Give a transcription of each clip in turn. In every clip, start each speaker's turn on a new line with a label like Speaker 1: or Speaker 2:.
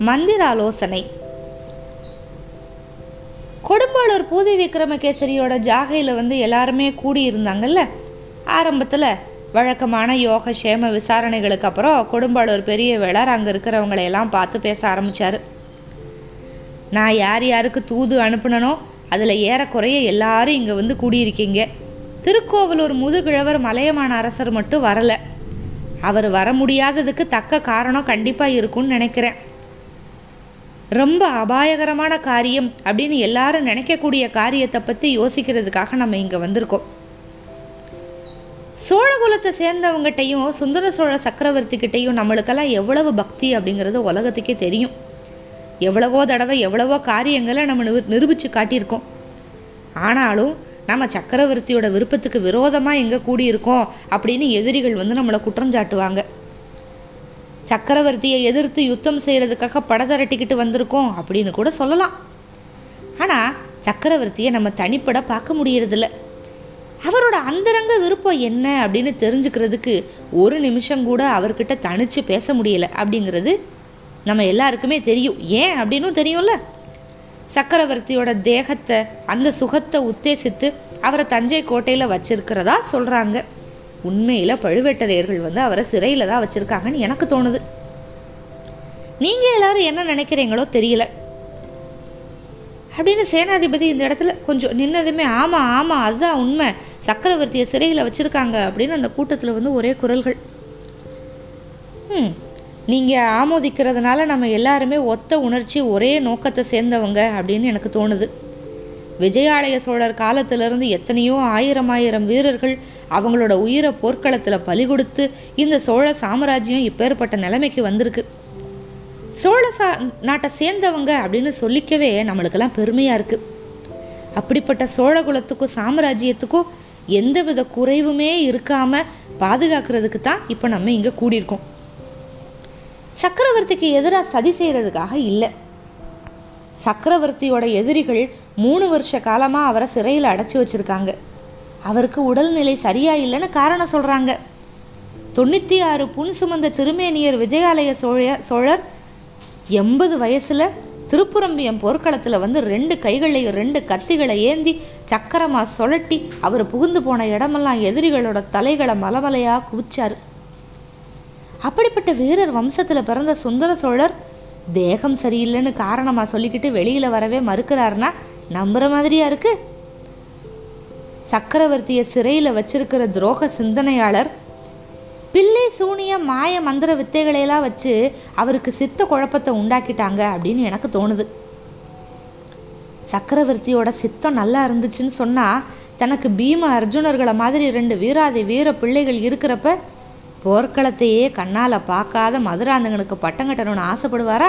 Speaker 1: மந்திராலோசனை. கொடும்பாளூர் பூதை விக்ரமகேசரியோட ஜாகையில் வந்து எல்லாருமே கூடியிருந்தாங்கல்ல? ஆரம்பத்தில் வழக்கமான யோக சேம விசாரணைகளுக்கு அப்புறம் கொடும்பாளூர் பெரிய வேளார் அங்கே இருக்கிறவங்களையெல்லாம் பார்த்து பேச ஆரம்பித்தார் நான் யார் யாருக்கு தூது அனுப்புனனோ அதில் ஏறக்குறைய எல்லாரும் இங்கே வந்து கூடியிருக்கீங்க. திருக்கோவலூர் முதுகிழவர் மலையமான அரசர் மட்டும் வரலை. அவர் வர முடியாததுக்கு தக்க காரணம் கண்டிப்பாக இருக்கும்னு நினைக்கிறேன். ரொம்ப அபாயகரமான காரியம் அப்படின்னு எல்லாரும் நினைக்கக்கூடிய காரியத்தை பற்றி யோசிக்கிறதுக்காக நம்ம இங்கே வந்திருக்கோம். சோழகுலத்தை சேர்ந்தவங்ககிட்டையும் சுந்தர சோழ சக்கரவர்த்திக்கிட்டையும் நம்மளுக்கெல்லாம் எவ்வளவு பக்தி அப்படிங்கிறது உலகத்துக்கே தெரியும். எவ்வளவோ தடவை எவ்வளவோ காரியங்களை நம்ம நிரு நிரூபித்து காட்டியிருக்கோம். ஆனாலும் நம்ம சக்கரவர்த்தியோட விருப்பத்துக்கு விரோதமாக எங்கே கூடியிருக்கோம் அப்படின்னு எதிரிகள் வந்து நம்மளை குற்றம் சாட்டுவாங்க. சக்கரவர்த்தியை எதிர்த்து யுத்தம் செய்கிறதுக்காக படதரட்டிக்கிட்டு வந்திருக்கோம் அப்படின்னு கூட சொல்லலாம். ஆனால் சக்கரவர்த்தியை நம்ம தனிப்பட பார்க்க முடியறதில்ல. அவரோட அந்தரங்க விருப்பம் என்ன அப்படின்னு தெரிஞ்சுக்கிறதுக்கு ஒரு நிமிஷம் கூட அவர்கிட்ட தனிச்சு பேச முடியல அப்படிங்கிறது நம்ம எல்லாருக்குமே தெரியும். ஏன் அப்படின்னும் தெரியும்ல. சக்கரவர்த்தியோட தேகத்தை அந்த சுகத்தை உத்தேசித்து அவரை தஞ்சை கோட்டையில் வச்சிருக்கிறதா சொல்கிறாங்க உண்மையில் பழுவேட்டரையர்கள் வந்து அவரை சிறையில் தான் வச்சுருக்காங்கன்னு எனக்கு தோணுது. நீங்கள் எல்லாரும் என்ன நினைக்கிறீங்களோ தெரியல. அப்படின்னு சேனாதிபதி இந்த இடத்துல கொஞ்சம் நின்னதுமே ஆமாம் ஆமாம் அதுதான் உண்மை. சக்கரவர்த்தியை சிறையில் வச்சுருக்காங்க அப்படின்னு அந்த கூட்டத்தில் வந்து ஒரே குரல்கள். ம் நீங்கள் ஆமோதிக்கிறதுனால நம்ம எல்லாருமே ஒத்த உணர்ச்சி ஒரே நோக்கத்தை சேர்ந்தவங்க அப்படின்னு எனக்கு தோணுது. விஜயாலய சோழர் காலத்திலிருந்து எத்தனையோ ஆயிரம் ஆயிரம் வீரர்கள் அவங்களோட உயிரை போர்க்களத்தில் பலி கொடுத்து இந்த சோழ சாம்ராஜ்யம் இப்பேற்பட்ட நிலைமைக்கு வந்திருக்கு. சோழ சா நாட்டை சேர்ந்தவங்க அப்படின்னு சொல்லிக்கவே நம்மளுக்கெல்லாம் பெருமையாக இருக்குது அப்படிப்பட்ட சோழகுலத்துக்கும் சாம்ராஜ்யத்துக்கும் எந்தவித குறைவுமே இருக்காமல் பாதுகாக்கிறதுக்கு தான் இப்போ நம்ம இங்கே கூடியிருக்கோம். சக்கரவர்த்திக்கு எதிராக சதி செய்கிறதுக்காக இல்லை. சக்கரவர்த்தியோட எதிரிகள் மூணு வருஷ காலமாக அவரை சிறையில் அடைச்சி வச்சுருக்காங்க. அவருக்கு உடல்நிலை சரியா இல்லைன்னு காரணம் சொல்கிறாங்க தொண்ணூற்றி ஆறு புன் சுமந்த திருமேனியர் விஜயாலய சோழ சோழர் எண்பது வயசில் திருப்புரம்பியம் போர்க்களத்தில் வந்து ரெண்டு கைகளையும் ரெண்டு கத்திகளை ஏந்தி சக்கரமாக சுழட்டி அவர் புகுந்து போன இடமெல்லாம் எதிரிகளோட தலைகளை மலமலையாக குவிச்சார். அப்படிப்பட்ட வீரர் வம்சத்தில் பிறந்த சுந்தர சோழர் தேகம் சரியில்லைன்னு காரணமாக சொல்லிக்கிட்டு வெளியில் வரவே மறுக்கிறாருன்னா நம்புகிற மாதிரியா இருக்கு? சக்கரவர்த்தியை சிறையில் வச்சிருக்கிற துரோக சிந்தனையாளர் பிள்ளை சூனிய மாய மந்திர வித்தைகளையெல்லாம் வச்சு அவருக்கு சித்த குழப்பத்தை உண்டாக்கிட்டாங்க அப்படின்னு எனக்கு தோணுது. சக்கரவர்த்தியோட சித்தம் நல்லா இருந்துச்சுன்னு சொன்னால் தனக்கு பீம அர்ஜுனர்களை மாதிரி ரெண்டு வீராதி வீர பிள்ளைகள் இருக்கிறப்ப போர்க்களத்தையே கண்ணால் பார்க்காத மதுராந்தகனுக்கு பட்டம் கட்டணும்னு ஆசைப்படுவாரா?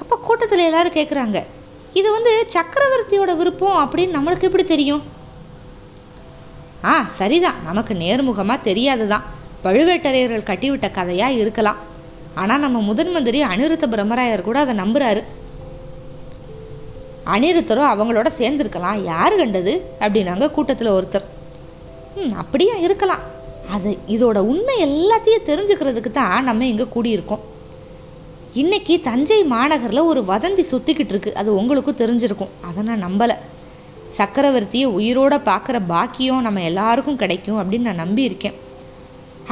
Speaker 1: அப்போ கூட்டத்தில் எல்லாரும் கேட்குறாங்க இது வந்து சக்கரவர்த்தியோட விருப்பம் அப்படின்னு நம்மளுக்கு எப்படி தெரியும்? ஆ சரிதான். நமக்கு நேர்முகமாக தெரியாது தான் பழுவேட்டரையர்கள் கட்டிவிட்ட கதையாக இருக்கலாம். ஆனால் நம்ம முதன் மந்திரி அனிருத்த பிரம்மராயர் கூட அதை நம்புகிறாரு அனிருத்தரும் அவங்களோட சேர்ந்துருக்கலாம். யார் கண்டது? அப்படின்னாங்க கூட்டத்தில் ஒருத்தர். ம் அப்படியா இருக்கலாம். அது இதோட உண்மை எல்லாத்தையும் தெரிஞ்சுக்கிறதுக்கு தான் நம்ம இங்கே கூடியிருக்கோம். இன்னைக்கு தஞ்சை மாநகரில் ஒரு வதந்தி சுற்றிக்கிட்டு இருக்கு. அது உங்களுக்கும் தெரிஞ்சிருக்கும். அதை நான் நம்பலை. சக்கரவர்த்தியை உயிரோட பார்க்குற பாக்கியம் நம்ம எல்லாருக்கும் கிடைக்கும் அப்படின்னு நான் நம்பியிருக்கேன்.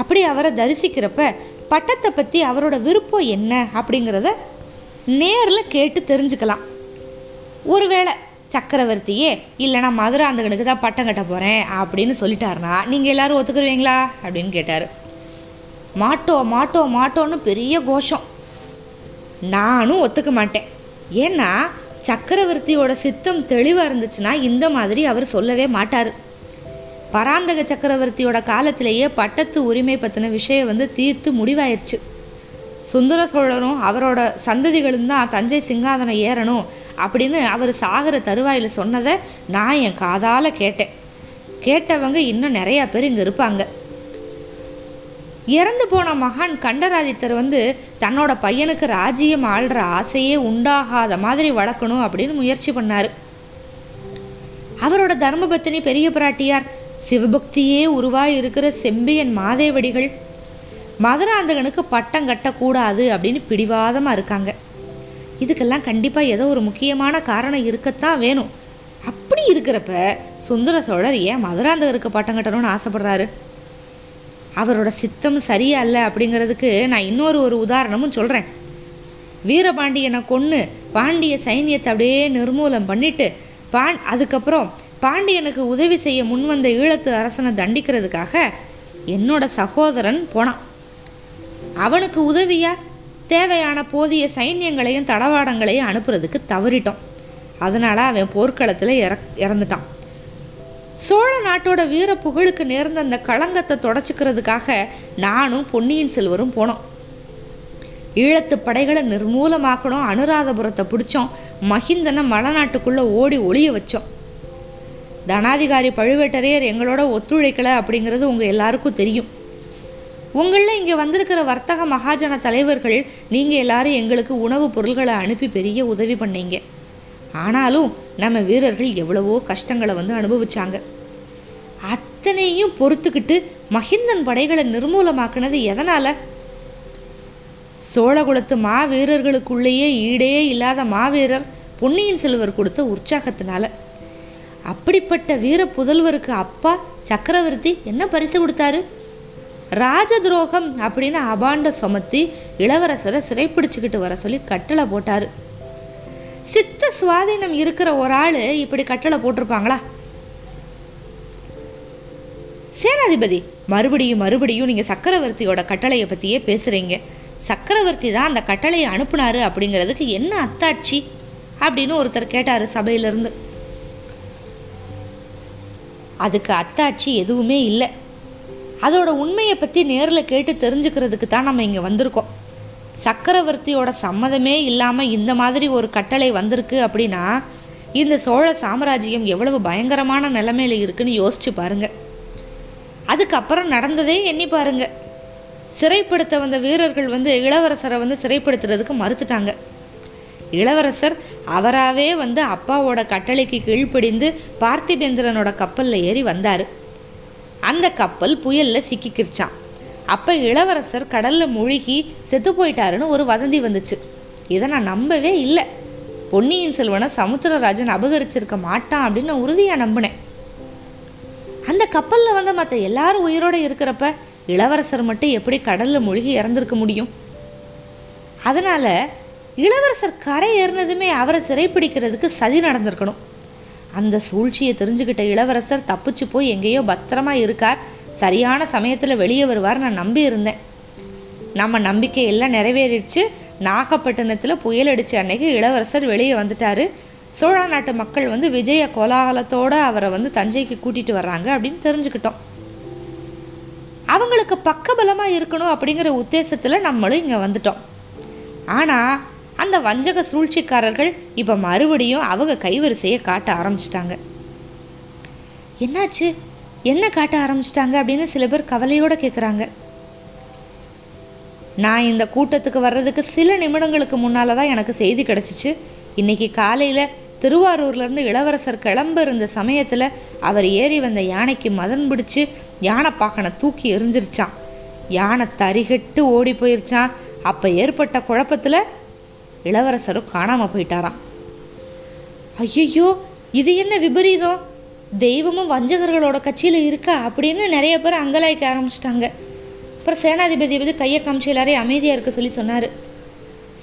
Speaker 1: அப்படி அவரை தரிசிக்கிறப்ப பட்டத்தை பற்றி அவரோட விருப்பம் என்ன அப்படிங்கிறத நேரில் கேட்டு தெரிஞ்சுக்கலாம். ஒருவேளை சக்கரவர்த்தியே இல்லைனா மதுராந்தகனுக்கு தான் பட்டம் கட்ட போகிறேன் அப்படின்னு சொல்லிட்டாருனா நீங்கள் எல்லாரும் ஒத்துக்குருவீங்களா? அப்படின்னு கேட்டார். மாட்டோ மாட்டோ மாட்டோன்னு பெரிய கோஷம். நானும் ஒத்துக்க மாட்டேன். ஏன்னா சக்கரவர்த்தியோட சித்தம் தெளிவாக இருந்துச்சுன்னா இந்த மாதிரி அவர் சொல்லவே மாட்டார். பராந்தக சக்கரவர்த்தியோட காலத்திலேயே பட்டத்து உரிமை பற்றின விஷயம் வந்து தீர்த்து முடிவாயிருச்சு. சுந்தர சோழரும் அவரோட சந்ததிகளும் தான் தஞ்சை சிங்காதனம் ஏறணும் அப்படின்னு அவர் சாகர தருவாயில் சொன்னதை நான் என் காதால் கேட்டேன். கேட்டவங்க இன்னும் நிறையா பேர் இங்கே இருப்பாங்க. இறந்து போன மகான் கண்டராதித்தர் வந்து தன்னோட பையனுக்கு ராஜ்யம் ஆள்ற ஆசையே உண்டாகாத மாதிரி வளர்க்கணும் அப்படின்னு முயற்சி பண்ணார். அவரோட தர்மபத்தினி பெரிய பிராட்டியார் சிவபக்தியே உருவாய் இருக்கிற செம்பியன் மாதேவடிகள் மதுராந்தகனுக்கு பட்டம் கட்டக்கூடாது அப்படின்னு பிடிவாதமாக இருக்காங்க. இதுக்கெல்லாம் கண்டிப்பாக ஏதோ ஒரு முக்கியமான காரணம் இருக்கத்தான் வேணும். அப்படி இருக்கிறப்ப சுந்தர சோழர் ஏன் மதுராந்தகருக்கு பட்டம் கட்டணும்னு ஆசைப்படுறாரு? அவரோட சித்தம் சரியா இல்லை அப்படிங்கிறதுக்கு நான் இன்னொரு ஒரு உதாரணமும் சொல்கிறேன் வீரபாண்டியனை கொன்று பாண்டிய சைன்யத்தை அப்படியே நிர்மூலம் பண்ணிட்டு பாண் அதுக்கப்புறம் பாண்டியனுக்கு உதவி செய்ய முன்வந்த ஈழத்து அரசனை தண்டிக்கிறதுக்காக என்னோட சகோதரன் போனான். அவனுக்கு உதவியா? தேவையான போதிய சைன்யங்களையும் தடவாடங்களையும் அனுப்புறதுக்கு தவறிட்டோம். அதனால் அவன் போர்க்களத்தில் இற இறந்துட்டான். சோழ நாட்டோட வீர புகழுக்கு நேர்ந்த அந்த களங்கத்தை தொடச்சிக்கிறதுக்காக நானும் பொன்னியின் செல்வரும் போனோம். ஈழத்து படைகளை நிர்மூலமாக்கணும் அனுராதபுரத்தை பிடிச்சோம் மகிந்தனை மலநாட்டுக்குள்ளே ஓடி ஒளிய வச்சோம். தனாதிகாரி பழுவேட்டரையர் எங்களோட ஒத்துழைக்கலை அப்படிங்கிறது உங்கள் எல்லாருக்கும் தெரியும். உங்களில் இங்கே வந்திருக்கிற வர்த்தக மகாஜன தலைவர்கள் நீங்கள் எல்லாரும் எங்களுக்கு உணவுப் பொருள்களை அனுப்பி பெரிய உதவி பண்ணீங்க. ஆனாலும் நம்ம வீரர்கள் எவ்வளவோ கஷ்டங்களை வந்து அனுபவிச்சாங்க. அத்தனையும் பொறுத்துக்கிட்டு மகிந்தன் படைகளை நிர்மூலமாக்குனது எதனால்? சோழகுலத்து மாவீரர்களுக்குள்ளேயே ஈடே இல்லாத மாவீரர் பொன்னியின் செல்வர் கொடுத்த உற்சாகத்தினால. அப்படிப்பட்ட வீர புதல்வருக்கு அப்பா சக்கரவர்த்தி என்ன பரிசு கொடுத்தாரு? ராஜ துரோகம் அப்படின்னு அபாண்ட சுமத்தி இளவரசரை சிறைப்பிடிச்சுக்கிட்டு வர சொல்லி கட்டளை போட்டார். சித்த சுவாதீனம் இருக்கிற ஒரு ஆள் இப்படி கட்டளை போட்டிருப்பாங்களா? சேனாதிபதி மறுபடியும் மறுபடியும் நீங்கள் சக்கரவர்த்தியோட கட்டளையை பற்றியே பேசுகிறீங்க சக்கரவர்த்தி தான் அந்த கட்டளையை அனுப்புனாரு அப்படிங்கிறதுக்கு என்ன அத்தாட்சி அப்படின்னு ஒருத்தர் கேட்டார் சபையிலிருந்து. அதுக்கு அத்தாட்சி எதுவுமே இல்லை. அதோட உண்மையை பற்றி நேரில் கேட்டு தெரிஞ்சுக்கிறதுக்கு தான் நம்ம இங்கே வந்திருக்கோம். சக்கரவர்த்தியோட சம்மதமே இல்லாமல் இந்த மாதிரி ஒரு கட்டளை வந்திருக்கு அப்படின்னா இந்த சோழ சாம்ராஜ்யம் எவ்வளவு பயங்கரமான நிலைமையில் இருக்குன்னு யோசிச்சு பாருங்க. அதுக்கப்புறம் நடந்ததே எண்ணி பாருங்க. சிறைப்படுத்த வந்த வீரர்கள் வந்து இளவரசரை வந்து சிறைப்படுத்துறதுக்கு மறுத்துட்டாங்க. இளவரசர் அவராகவே வந்து அப்பாவோட கட்டளைக்கு கீழ்ப்படிந்து பார்த்திபேந்திரனோட கப்பலில் ஏறி வந்தார். அந்த கப்பல் புயலில் சிக்கிக்கிருச்சான் அப்போ இளவரசர் கடலில் மூழ்கி செத்து போயிட்டாருன்னு ஒரு வதந்தி வந்துச்சு. இதை நான் நம்பவே இல்லை. பொன்னியின் செல்வனை சமுத்திரராஜன் அபகரிச்சிருக்க மாட்டான் அப்படின்னு நான் உறுதியாக நம்பினேன். அந்த கப்பலில் வந்த மற்ற எல்லாரும் உயிரோடு இருக்கிறப்ப இளவரசர் மட்டும் எப்படி கடலில் மூழ்கி இறந்துருக்க முடியும்? அதனால் இளவரசர் கரை ஏறினதுமே அவரை சிறைப்பிடிக்கிறதுக்கு சதி நடந்திருக்கணும். அந்த சூழ்ச்சியை தெரிஞ்சுக்கிட்ட இளவரசர் தப்பிச்சு போய் எங்கேயோ பத்திரமா இருக்கார். சரியான சமயத்தில் வெளியே வருவார் நான் நம்பி இருந்தேன். நம்ம நம்பிக்கை எல்லாம் நிறைவேறிடுச்சு. நாகப்பட்டினத்தில் புயல் அடித்த அன்னைக்கு இளவரசர் வெளியே வந்துட்டார். சோழ நாட்டு மக்கள் வந்து விஜய கோலாகலத்தோடு அவரை வந்து தஞ்சைக்கு கூட்டிகிட்டு வர்றாங்க அப்படின்னு தெரிஞ்சுக்கிட்டோம். அவங்களுக்கு பக்கபலமாக இருக்கணும் அப்படிங்கிற உத்தேசத்தில் நம்மளும் இங்கே வந்துட்டோம். ஆனால் அந்த வஞ்சக சூழ்ச்சிக்காரர்கள் இப்போ மறுபடியும் அவங்க கைவரிசையை காட்ட ஆரம்பிச்சிட்டாங்க. என்னாச்சு? என்ன காட்ட ஆரம்பிச்சிட்டாங்க அப்படின்னு சில பேர் கவலையோடு கேட்குறாங்க நான் இந்த கூட்டத்துக்கு வர்றதுக்கு சில நிமிடங்களுக்கு முன்னால் தான் எனக்கு செய்தி கிடச்சிச்சு. இன்றைக்கி காலையில் திருவாரூர்லேருந்து இளவரசர் கிளம்ப இருந்த சமயத்தில் அவர் ஏறி வந்த யானைக்கு மதன் பிடிச்சி யானைப்பாக்கனை தூக்கி எரிஞ்சிருச்சான் யானை தரிகட்டு ஓடி போயிருச்சான் அப்போ ஏற்பட்ட குழப்பத்தில் இளவரசரும் காணாமல் போயிட்டாராம். ஐயையோ இது என்ன விபரீதம்? தெய்வமும் வஞ்சகர்களோட கட்சியில் இருக்கா? அப்படின்னு நிறைய பேர் அங்கலாய்க்க ஆரம்பிச்சிட்டாங்க. அப்புறம் சேனாதிபதி வந்து கையை காமிச்சு எல்லாரையும் அமைதியாக இருக்க சொல்லி சொன்னார்.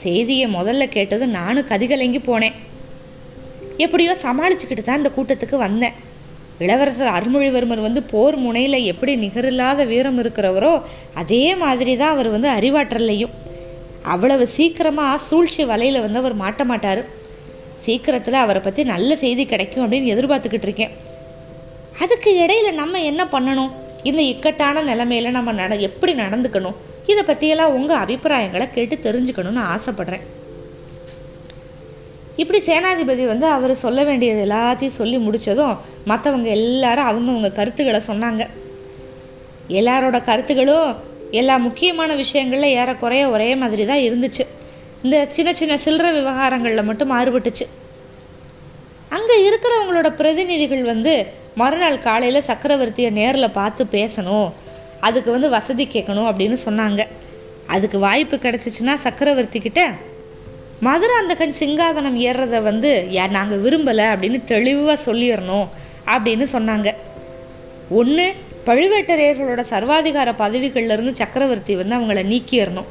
Speaker 1: செய்தியை முதல்ல கேட்டது நானும் கதிகலங்கி போனேன். எப்படியோ சமாளிச்சுக்கிட்டு தான் இந்த கூட்டத்துக்கு வந்தேன். இளவரசர் அருள்மொழிவர்மர் வந்து போர் முனையில் எப்படி நிகரில்லாத வீரம் இருக்கிறவரோ அதே மாதிரி தான் அவர் வந்து அறிவாற்றல்லையும். அவ்வளவு சீக்கிரமாக சூழ்ச்சி வலையில் வந்து அவர் மாட்ட மாட்டார். சீக்கிரத்தில் அவரை பற்றி நல்ல செய்தி கிடைக்கும் அப்படின்னு எதிர்பார்த்துக்கிட்டு இருக்கேன். அதுக்கு இடையில நம்ம என்ன பண்ணணும்? இந்த இக்கட்டான நிலைமையில நம்ம நட எப்படி நடந்துக்கணும்? இதை பற்றியெல்லாம் உங்கள் அபிப்பிராயங்களை கேட்டு தெரிஞ்சுக்கணும்னு ஆசைப்பட்றேன். இப்படி சேனாதிபதி வந்து அவர் சொல்ல வேண்டியது எல்லாத்தையும் சொல்லி முடித்ததும் மற்றவங்க எல்லாரும் அவங்கவுங்க கருத்துக்களை சொன்னாங்க. எல்லாரோட கருத்துக்களும் எல்லா முக்கியமான விஷயங்களில் ஏறக்குறைய ஒரே மாதிரி தான் இருந்துச்சு. இந்த சின்ன சின்ன சில்லற விவகாரங்களில் மட்டும் மாறுபட்டுச்சு. அங்கே இருக்கிறவங்களோட பிரதிநிதிகள் வந்து மறுநாள் காலையில் சக்கரவர்த்தியை நேரில் பார்த்து பேசணும் அதுக்கு வந்து வசதி கேட்கணும் அப்படின்னு சொன்னாங்க. அதுக்கு வாய்ப்பு கிடச்சிச்சின்னா சக்கரவர்த்தி கிட்ட மதுராந்தகன் சிங்காதனம் ஏறுறத வந்து யா நாங்கள் விரும்பலை அப்படின்னு தெளிவாக சொல்லிடணும் அப்படின்னு சொன்னாங்க. ஒன்று பழுவேட்டரையர்களோட சர்வாதிகார பதவிகளிலிருந்து சக்கரவர்த்தி வந்து அவங்கள நீக்கிடணும்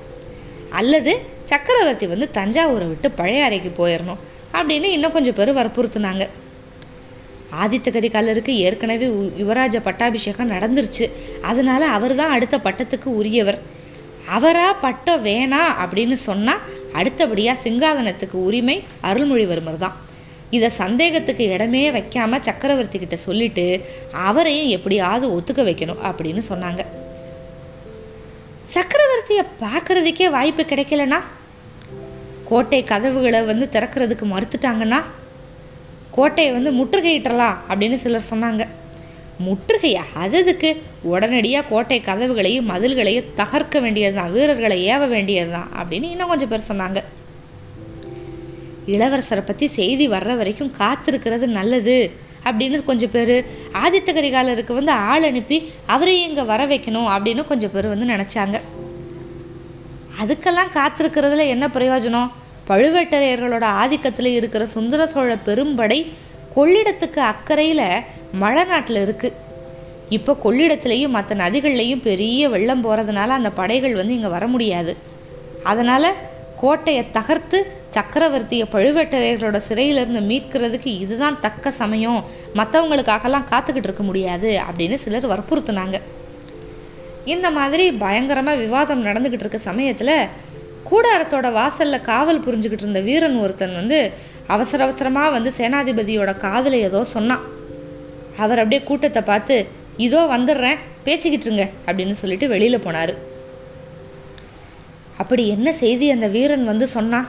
Speaker 1: அல்லது சக்கரவர்த்தி வந்து தஞ்சாவூரை விட்டு பழைய அறைக்கு போயிடணும் அப்படின்னு இன்னும் கொஞ்சம் பேர் வற்புறுத்துனாங்க. ஆதித்த கரிகாலருக்கு ஏற்கனவே யுவராஜ பட்டாபிஷேகம் நடந்துருச்சு. அதனால அவர் தான் அடுத்த பட்டத்துக்கு உரியவர். அவராக பட்டம் வேணாம் அப்படின்னு சொன்னால் அடுத்தபடியாக சிங்காதனத்துக்கு உரிமை அருள்மொழிவர்மர் தான் இதை சந்தேகத்துக்கு இடமே வைக்காமல் சக்கரவர்த்தி கிட்ட சொல்லிட்டு அவரையும் எப்படியாவது ஒத்துக்க வைக்கணும் அப்படின்னு சொன்னாங்க. சக்கரவர்த்தியை பார்க்கறதுக்கே வாய்ப்பு கிடைக்கலனா? கோட்டை கதவுகளை வந்து திறக்கிறதுக்கு மறுத்துட்டாங்கன்னா? கோட்டையை வந்து முற்றுகையிட்டலாம் அப்படின்னு சிலர் சொன்னாங்க. முற்றுகையா அது அதுக்கு உடனடியாக கோட்டை கதவுகளையும் மதில்களையும் தகர்க்க வேண்டியது தான் வீரர்களை ஏவ வேண்டியது தான் அப்படின்னு இன்னும் கொஞ்சம் பேர் சொன்னாங்க. இளவரசரை பற்றி செய்தி வர்ற வரைக்கும் காத்திருக்கிறது நல்லது அப்படின்னு கொஞ்சம் பேர் ஆதித்த கரிகாலருக்கு வந்து ஆள் அனுப்பி அவரையும் இங்கே வர வைக்கணும் அப்படின்னு கொஞ்சம் பேர் வந்து நினச்சாங்க. அதுக்கெல்லாம் காத்திருக்கிறதுல என்ன பிரயோஜனம்? பழுவேட்டரையர்களோட ஆதிக்கத்தில் இருக்கிற சுந்தர சோழ பெரும்படை கொள்ளிடத்துக்கு அக்கறையில் மழை நாட்டில் இருக்குது இப்போ கொள்ளிடத்துலேயும் மற்ற நதிகள்லேயும் பெரிய வெள்ளம் போகிறதுனால அந்த படைகள் வந்து இங்கே வர முடியாது. அதனால் கோட்டையை தகர்த்து சக்கரவர்த்தியை பழுவேட்டரையர்களோட சிறையிலிருந்து மீட்கிறதுக்கு இதுதான் தக்க சமயம். மற்றவங்களுக்காகலாம் காத்துக்கிட்டு இருக்க முடியாது அப்படின்னு சிலர் வற்புறுத்துனாங்க. இந்த மாதிரி பயங்கரமாக விவாதம் நடந்துக்கிட்டு இருக்க சமயத்தில் கூடாரத்தோட வாசலில் காவல் புரிஞ்சுக்கிட்டு இருந்த வீரன் ஒருத்தன் வந்து அவசர அவசரமாக வந்து சேனாதிபதியோட காதில் ஏதோ சொன்னான். அவர் அப்படியே கூட்டத்தை பார்த்து இதோ வந்துடுறேன் பேசிக்கிட்டுருங்க அப்படின்னு சொல்லிட்டு வெளியில் போனார். அப்படி என்ன செய்தி அந்த வீரன் வந்து சொன்னா?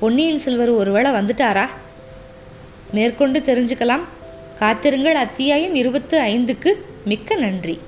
Speaker 1: பொன்னியின் செல்வர் ஒருவேளை வந்துட்டாரா? மேற்கொண்டு தெரிஞ்சுக்கலாம். காத்திருங்கள். அத்தியாயம் இருபத்து ஐந்துக்கு மிக்க நன்றி.